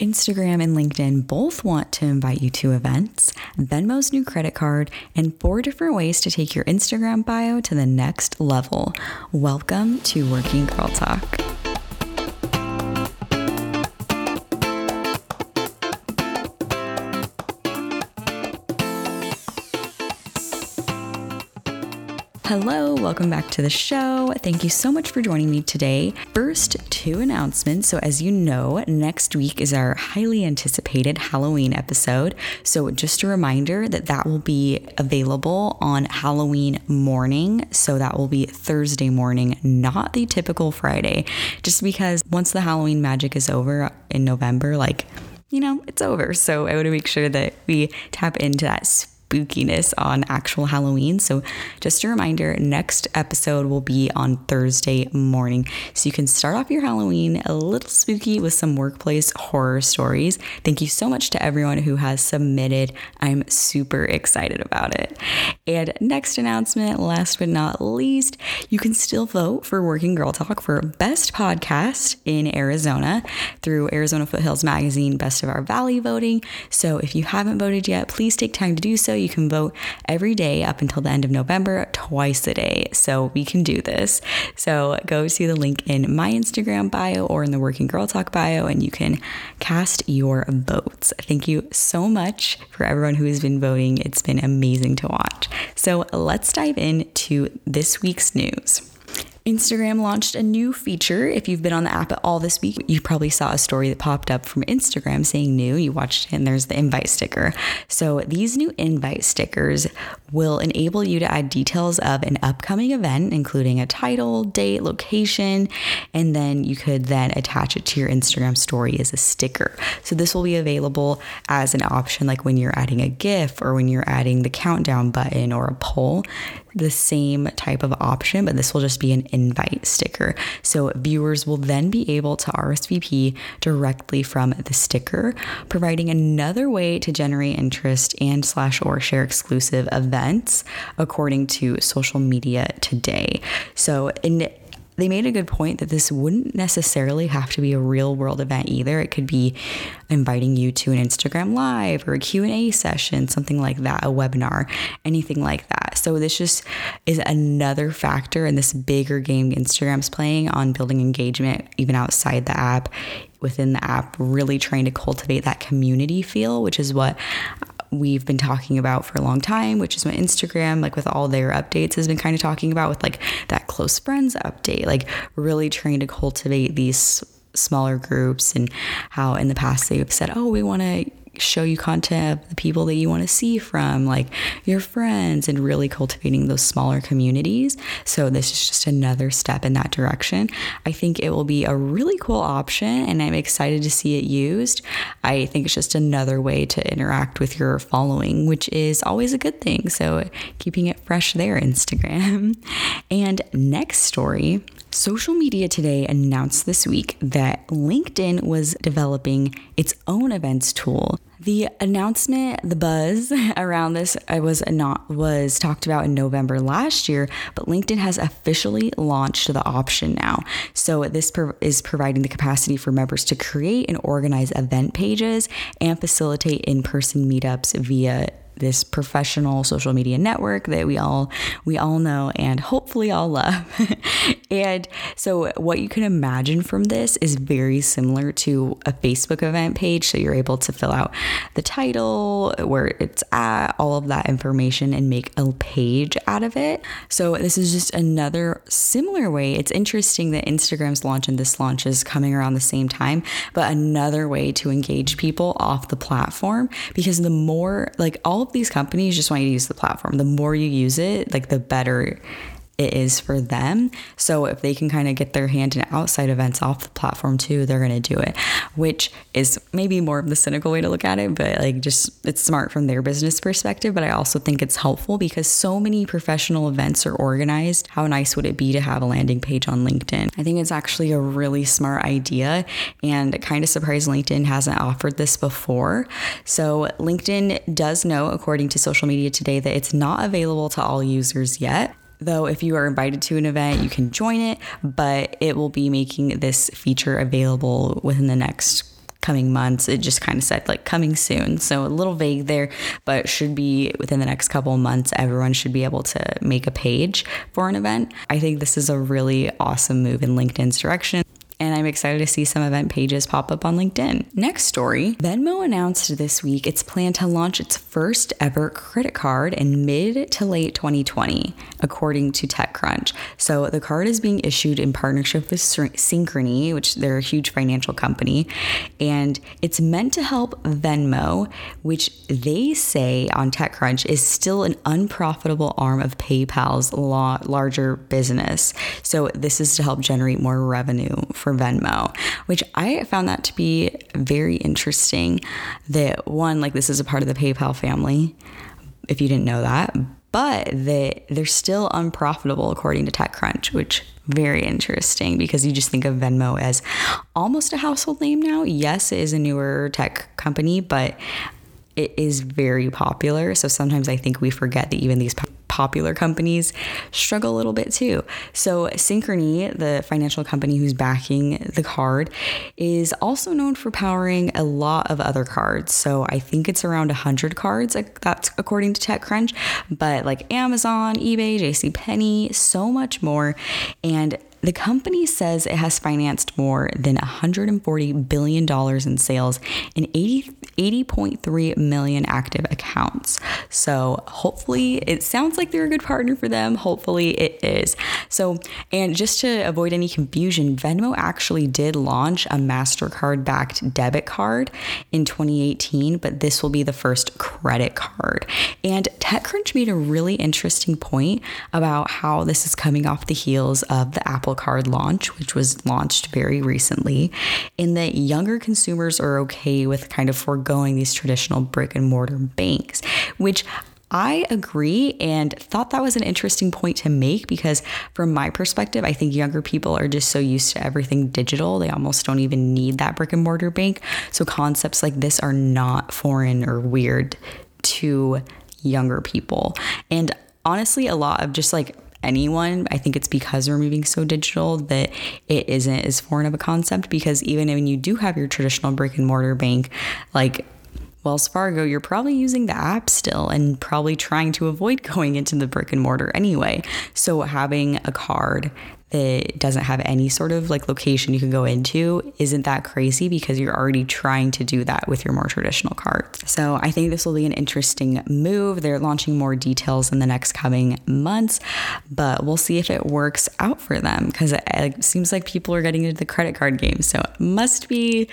Instagram and LinkedIn both want to invite you to events, Venmo's new credit card, and four different ways to take your Instagram bio to the next level. Welcome to Working Girl Talk. Hello, welcome back to the show. Thank you so much for joining me today. First, two announcements. So, as you know, next week is our highly anticipated Halloween episode. So, just a reminder that that will be available on Halloween morning. So, that will be Thursday morning, not the typical Friday, just because once the Halloween magic is over in November, like, you know, it's over. So, I want to make sure that we tap into that spookiness on actual Halloween. So, just a reminder next episode will be on Thursday morning. So, you can start off your Halloween a little spooky with some workplace horror stories. Thank you so much to everyone who has submitted. I'm super excited about it. And next announcement, last but not least, you can still vote for Working Girl Talk for Best Podcast in Arizona through Arizona Foothills Magazine Best of Our Valley voting. So, if you haven't voted yet, please take time to do so. You can vote every day up until the end of November, twice a day. So we can do this. So go see the link in my Instagram bio or in the Working Girl Talk bio, and you can cast your votes. Thank you so much for everyone who has been voting. It's been amazing to watch. So let's dive into this week's news. Instagram launched a new feature. If you've been on the app at all this week, you probably saw a story that popped up from Instagram saying new. You watched it, and there's the invite sticker. So, these new invite stickers will enable you to add details of an upcoming event, including a title, date, location, and then you could then attach it to your Instagram story as a sticker. So, this will be available as an option, like when you're adding a GIF or when you're adding the countdown button or a poll the same type of option, but this will just be an invite sticker. So viewers will then be able to RSVP directly from the sticker, providing another way to generate interest and slash or share exclusive events according to social media today. So in they made a good point that this wouldn't necessarily have to be a real world event either. It could be inviting you to an Instagram live or a Q&A session, something like that, a webinar, anything like that. So this just is another factor in this bigger game Instagram's playing on building engagement even outside the app within the app, really trying to cultivate that community feel, which is what we've been talking about for a long time, which is what Instagram, like with all their updates, has been kind of talking about with like that close friends update, like really trying to cultivate these smaller groups and how in the past they've said, oh, we want to show you content of the people that you want to see from, like your friends, and really cultivating those smaller communities. So, this is just another step in that direction. I think it will be a really cool option, and I'm excited to see it used. I think it's just another way to interact with your following, which is always a good thing. So, keeping it fresh there, Instagram. And next story Social media today announced this week that LinkedIn was developing its own events tool. The announcement, the buzz around this was not was talked about in November last year, but LinkedIn has officially launched the option now. So this pro- is providing the capacity for members to create and organize event pages and facilitate in-person meetups via this professional social media network that we all we all know and hopefully all love. and so what you can imagine from this is very similar to a Facebook event page. So you're able to fill out the title, where it's at, all of that information and make a page out of it. So this is just another similar way. It's interesting that Instagram's launch and this launch is coming around the same time, but another way to engage people off the platform because the more like all these companies just want you to use the platform. The more you use it, like the better it is for them. So if they can kind of get their hand in outside events off the platform too, they're going to do it, which is maybe more of the cynical way to look at it, but like just it's smart from their business perspective. But I also think it's helpful because so many professional events are organized. How nice would it be to have a landing page on LinkedIn? I think it's actually a really smart idea and kind of surprised LinkedIn hasn't offered this before. So LinkedIn does know, according to social media today, that it's not available to all users yet though if you are invited to an event you can join it but it will be making this feature available within the next coming months. It just kind of said like coming soon. So a little vague there, but should be within the next couple months, everyone should be able to make a page for an event. I think this is a really awesome move in LinkedIn's direction and I'm excited to see some event pages pop up on LinkedIn. Next story Venmo announced this week its plan to launch its first ever credit card in mid to late 2020, according to TechCrunch. So the card is being issued in partnership with Synchrony, which they're a huge financial company, and it's meant to help Venmo, which they say on TechCrunch is still an unprofitable arm of PayPal's larger business. So this is to help generate more revenue for for Venmo, which I found that to be very interesting. That one, like this is a part of the PayPal family, if you didn't know that, but that they're still unprofitable according to TechCrunch, which very interesting because you just think of Venmo as almost a household name now. Yes, it is a newer tech company, but it is very popular. So sometimes I think we forget that even these popular companies struggle a little bit too. So, Synchrony, the financial company who's backing the card, is also known for powering a lot of other cards. So, I think it's around 100 cards, that's according to TechCrunch, but like Amazon, eBay, JCPenney, so much more. And the company says it has financed more than $140 billion in sales and 80, 80.3 million active accounts. So hopefully, it sounds like they're a good partner for them. Hopefully, it is. So, and just to avoid any confusion, Venmo actually did launch a MasterCard backed debit card in 2018, but this will be the first credit card. And TechCrunch made a really interesting point about how this is coming off the heels of the Apple Apple Card launch, which was launched very recently, in that younger consumers are okay with kind of foregoing these traditional brick and mortar banks, which I agree and thought that was an interesting point to make because, from my perspective, I think younger people are just so used to everything digital, they almost don't even need that brick and mortar bank. So, concepts like this are not foreign or weird to younger people. And honestly, a lot of just like anyone. I think it's because we're moving so digital that it isn't as foreign of a concept because even when you do have your traditional brick and mortar bank, like Wells Fargo, you're probably using the app still and probably trying to avoid going into the brick and mortar anyway. So having a card that doesn't have any sort of like location you can go into isn't that crazy because you're already trying to do that with your more traditional cards. So I think this will be an interesting move. They're launching more details in the next coming months, but we'll see if it works out for them because it, uh, it seems like people are getting into the credit card game. So it must be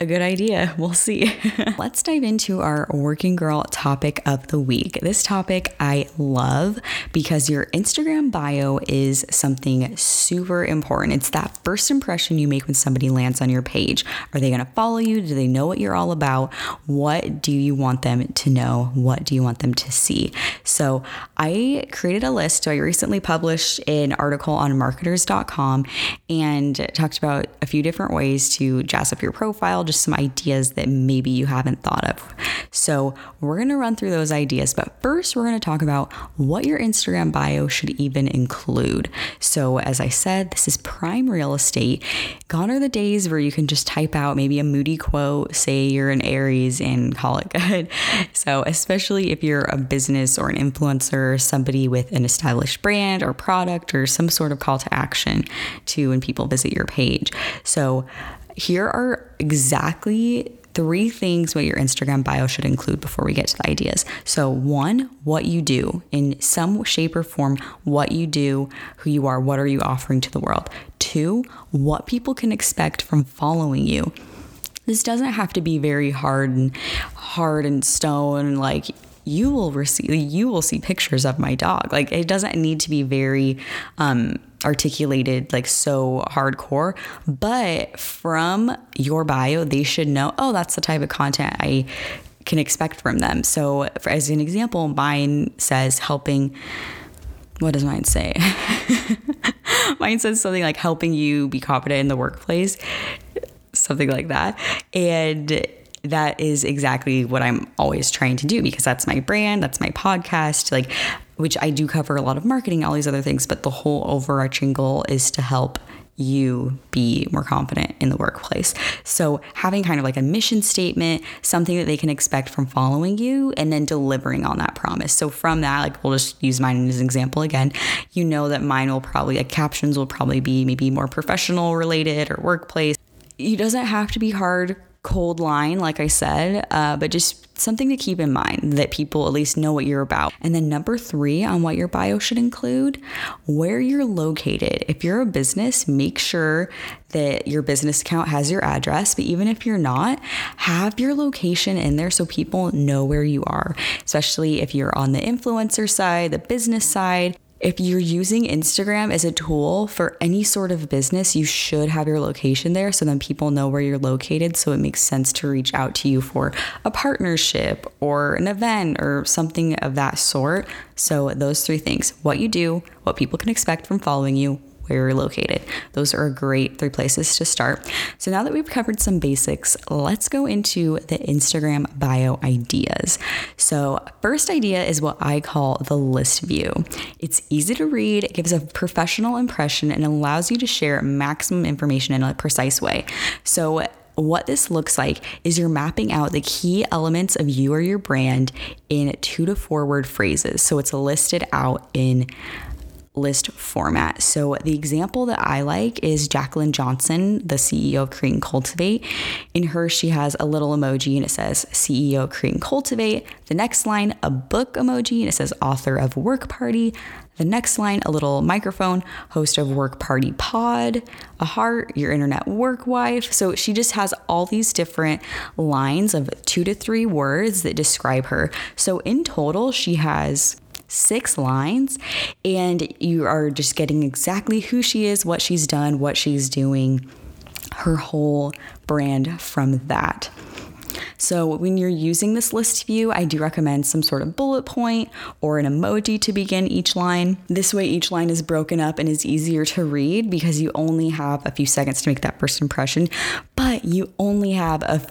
a good idea. We'll see. Let's dive into our working girl topic of the week. This topic I love because your Instagram bio is something super important. It's that first impression you make when somebody lands on your page. Are they going to follow you? Do they know what you're all about? What do you want them to know? What do you want them to see? So I created a list. So I recently published an article on marketers.com and talked about a few different ways to jazz up your profile just some ideas that maybe you haven't thought of. So, we're going to run through those ideas, but first, we're going to talk about what your Instagram bio should even include. So, as I said, this is prime real estate. Gone are the days where you can just type out maybe a moody quote, say you're an Aries, and call it good. So, especially if you're a business or an influencer, somebody with an established brand or product or some sort of call to action to when people visit your page. So, here are exactly three things what your Instagram bio should include before we get to the ideas. So, one, what you do in some shape or form, what you do, who you are, what are you offering to the world. Two, what people can expect from following you. This doesn't have to be very hard and hard and stone like you will receive you will see pictures of my dog like it doesn't need to be very um articulated like so hardcore but from your bio they should know oh that's the type of content i can expect from them. So for, as an example mine says helping what does mine say? Mine says something like helping you be confident in the workplace something like that. And that is exactly what I'm always trying to do because that's my brand, that's my podcast, like which I do cover a lot of marketing, all these other things, but the whole overarching goal is to help you be more confident in the workplace. So, having kind of like a mission statement, something that they can expect from following you, and then delivering on that promise. So, from that, like we'll just use mine as an example again, you know that mine will probably, like captions will probably be maybe more professional related or workplace. It doesn't have to be hard cold line, like I said, uh, but just something to keep in mind that people at least know what you're about. And then number three on what your bio should include where you're located. If you're a business, make sure that your business account has your address, but even if you're not, have your location in there so people know where you are, especially if you're on the influencer side, the business side. If you're using Instagram as a tool for any sort of business, you should have your location there so then people know where you're located. So it makes sense to reach out to you for a partnership or an event or something of that sort. So, those three things what you do, what people can expect from following you, where you're located. Those are great three places to start. So now that we've covered some basics, let's go into the Instagram bio ideas. So, first idea is what I call the list view. It's easy to read, it gives a professional impression, and allows you to share maximum information in a precise way. So, what this looks like is you're mapping out the key elements of you or your brand in two to four word phrases. So it's listed out in list format. So the example that I like is Jaclyn Johnson, the CEO of and Cultivate. In her, she has a little emoji and it says CEO and Cultivate. The next line, a book emoji and it says author of Work Party. The next line, a little microphone, host of Work Party Pod, a heart, your internet work wife. So she just has all these different lines of two to three words that describe her. So in total, she has six lines, and you are just getting exactly who she is, what she's done, what she's doing, her whole brand from that. So, when you're using this list view, I do recommend some sort of bullet point or an emoji to begin each line. This way, each line is broken up and is easier to read because you only have a few seconds to make that first impression, but you only have a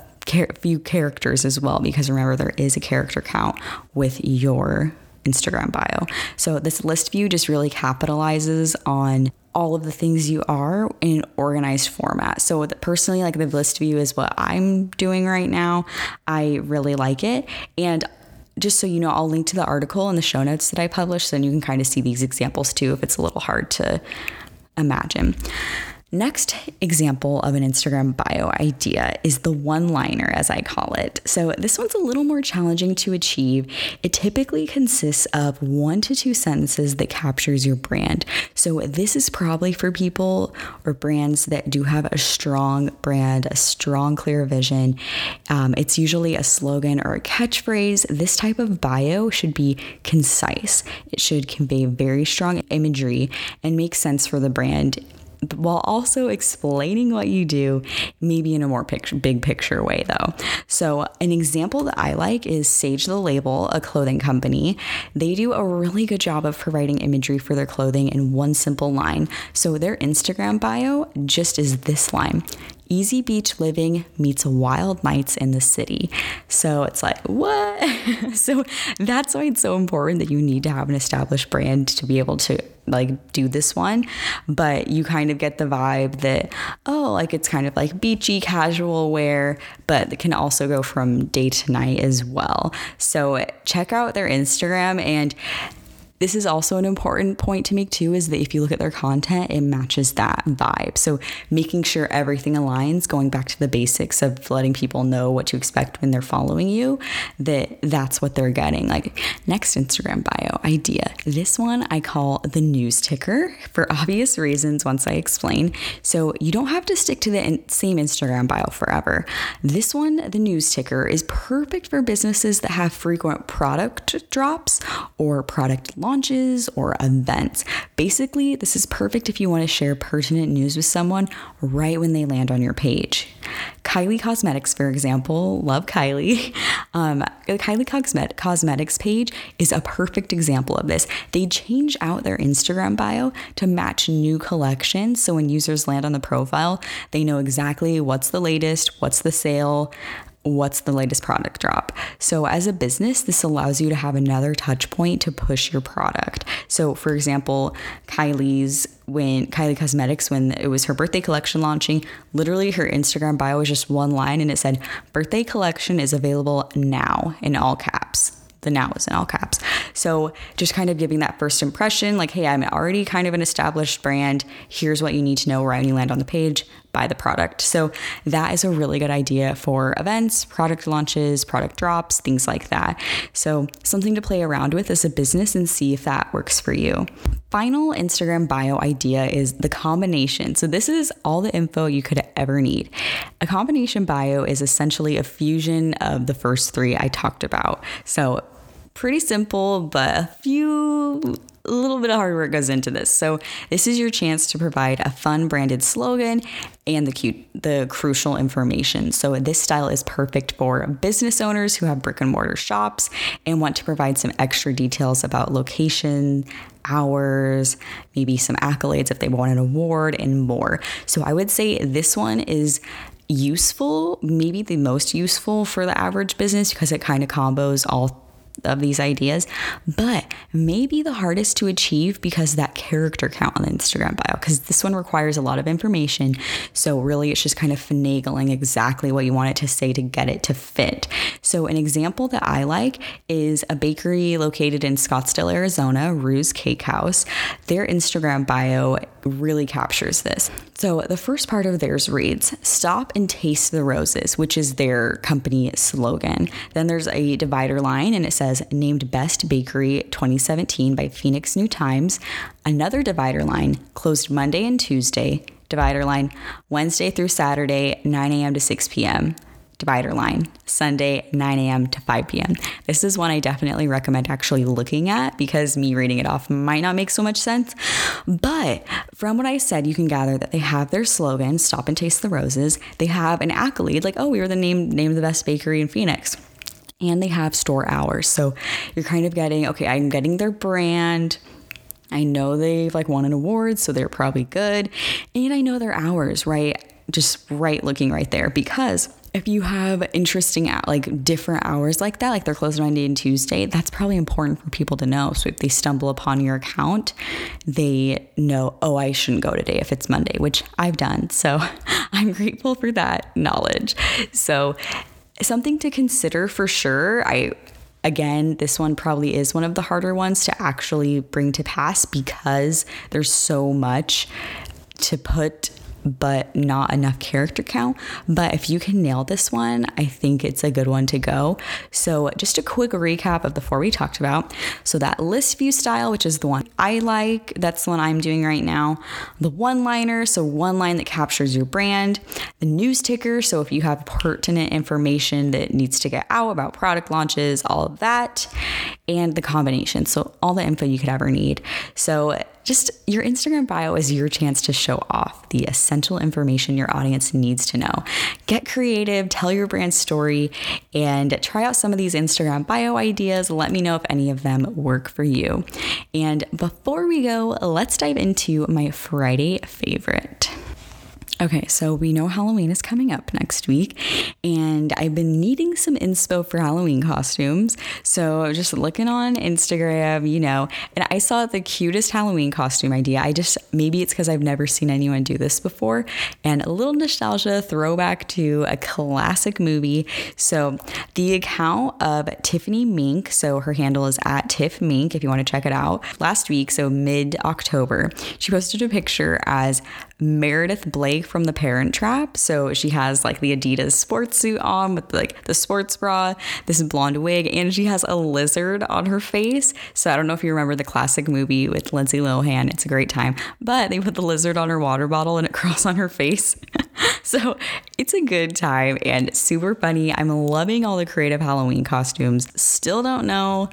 few characters as well because remember, there is a character count with your Instagram bio. So this list view just really capitalizes on all of the things you are in an organized format. So personally like the list view is what I'm doing right now. I really like it and just so you know, I'll link to the article in the show notes that I published so then you can kind of see these examples too if it's a little hard to imagine. Next example of an Instagram bio idea is the one liner, as I call it. So, this one's a little more challenging to achieve. It typically consists of one to two sentences that captures your brand. So, this is probably for people or brands that do have a strong brand, a strong, clear vision. Um, it's usually a slogan or a catchphrase. This type of bio should be concise, it should convey very strong imagery and make sense for the brand while also explaining what you do, maybe in a more picture, big picture way, though. So, an example that I like is Sage the Label, a clothing company. They do a really good job of providing imagery for their clothing in one simple line. So, their Instagram bio just is this line easy beach living meets wild nights in the city. So it's like, what? so that's why it's so important that you need to have an established brand to be able to like do this one. But you kind of get the vibe that, oh, like it's kind of like beachy casual wear, but it can also go from day to night as well. So check out their Instagram and this is also an important point to make too is that if you look at their content, it matches that vibe. So making sure everything aligns, going back to the basics of letting people know what to expect when they're following you, that that's what they're getting. Like next Instagram bio idea. This one I call the news ticker for obvious reasons once I explain. So you don't have to stick to the same Instagram bio forever. This one, the news ticker, is perfect for businesses that have frequent product drops or product launches launches or events. Basically, this is perfect if you want to share pertinent news with someone right when they land on your page. Kylie Cosmetics, for example, love Kylie. Um, the Kylie Cosmet- Cosmetics page is a perfect example of this. They change out their Instagram bio to match new collections. So when users land on the profile, they know exactly what's the latest, what's the sale, what's the latest product drop. So, as a business, this allows you to have another touch point to push your product. So, for example, Kylie's when Kylie Cosmetics, when it was her birthday collection launching, literally her Instagram bio was just one line and it said, Birthday collection is available now in all caps the now is in all caps. So just kind of giving that first impression, like, hey, I'm already kind of an established brand. Here's what you need to know right when you land on the page, buy the product. So that is a really good idea for events, product launches, product drops, things like that. So something to play around with as a business and see if that works for you. Final Instagram bio idea is the combination. So this is all the info you could ever need. A combination bio is essentially a fusion of the first three I talked about. So pretty simple, but a few a little bit of hard work goes into this. So this is your chance to provide a fun branded slogan and the cute the crucial information. So this style is perfect for business owners who have brick and mortar shops and want to provide some extra details about location, hours, maybe some accolades if they want an award and more. So I would say this one is useful, maybe the most useful for the average business because it kind of combos all of these ideas, but maybe the hardest to achieve because that character count on the Instagram bio, because this one requires a lot of information. So, really, it's just kind of finagling exactly what you want it to say to get it to fit. So, an example that I like is a bakery located in Scottsdale, Arizona, Rue's Cake House. Their Instagram bio really captures this. So, the first part of theirs reads Stop and taste the roses, which is their company slogan. Then there's a divider line and it says named Best Bakery 2017 by Phoenix New Times. Another divider line closed Monday and Tuesday. Divider line Wednesday through Saturday, 9 a.m. to 6 p.m divider line, Sunday, 9 a.m. to 5 p.m. This is one I definitely recommend actually looking at because me reading it off might not make so much sense. But from what I said, you can gather that they have their slogan, Stop and Taste the Roses. They have an accolade, like, oh, we were the name, name of the best bakery in Phoenix. And they have store hours. So you're kind of getting, okay, I'm getting their brand. I know they've like won an award, so they're probably good. And I know their hours, right? Just right looking right there because if you have interesting uh, like different hours like that like they're closed monday and tuesday that's probably important for people to know so if they stumble upon your account they know oh i shouldn't go today if it's monday which i've done so i'm grateful for that knowledge so something to consider for sure. I again, this one probably is one of the harder ones to actually bring to pass because there's so much to put but not enough character count. But if you can nail this one, I think it's a good one to go. So, just a quick recap of the four we talked about. So, that list view style, which is the one I like, that's the one I'm doing right now. The one liner, so one line that captures your brand. The news ticker, so if you have pertinent information that needs to get out about product launches, all of that. And the combination, so all the info you could ever need. So, just your Instagram bio is your chance to show off the essential information your audience needs to know. Get creative, tell your brand story, and try out some of these Instagram bio ideas. Let me know if any of them work for you. And before we go, let's dive into my Friday favorite. Okay, so we know Halloween is coming up next week, and I've been needing some inspo for Halloween costumes. So just looking on Instagram, you know, and I saw the cutest Halloween costume idea. I just maybe it's because I've never seen anyone do this before, and a little nostalgia throwback to a classic movie. So the account of Tiffany Mink, so her handle is at Tiff Mink if you want to check it out. Last week, so mid October, she posted a picture as Meredith Blake from The Parent Trap. So she has like the Adidas sports suit on with like the sports bra, this blonde wig, and she has a lizard on her face. So I don't know if you remember the classic movie with Lindsay Lohan. It's a great time. But they put the lizard on her water bottle and it crawls on her face. so it's a good time and super funny. I'm loving all the creative Halloween costumes. Still don't know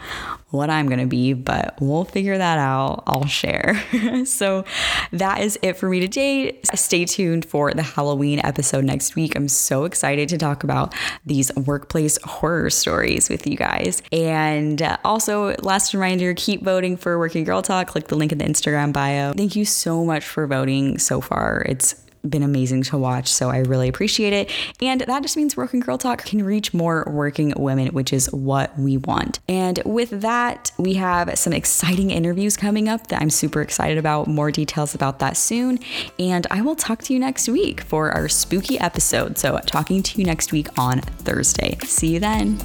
what I'm going to be, but we'll figure that out. I'll share. so that is it for me today. Stay tuned for the Halloween episode next week. I'm so excited to talk about these workplace horror stories with you guys. And uh, also, last reminder keep voting for Working Girl Talk. Click the link in the Instagram bio. Thank you so much for voting so far. It's been amazing to watch. So I really appreciate it. And that just means Working Girl Talk can reach more working women, which is what we want. And with that, we have some exciting interviews coming up that I'm super excited about. More details about that soon. And I will talk to you next week for our spooky episode. So, talking to you next week on Thursday. See you then.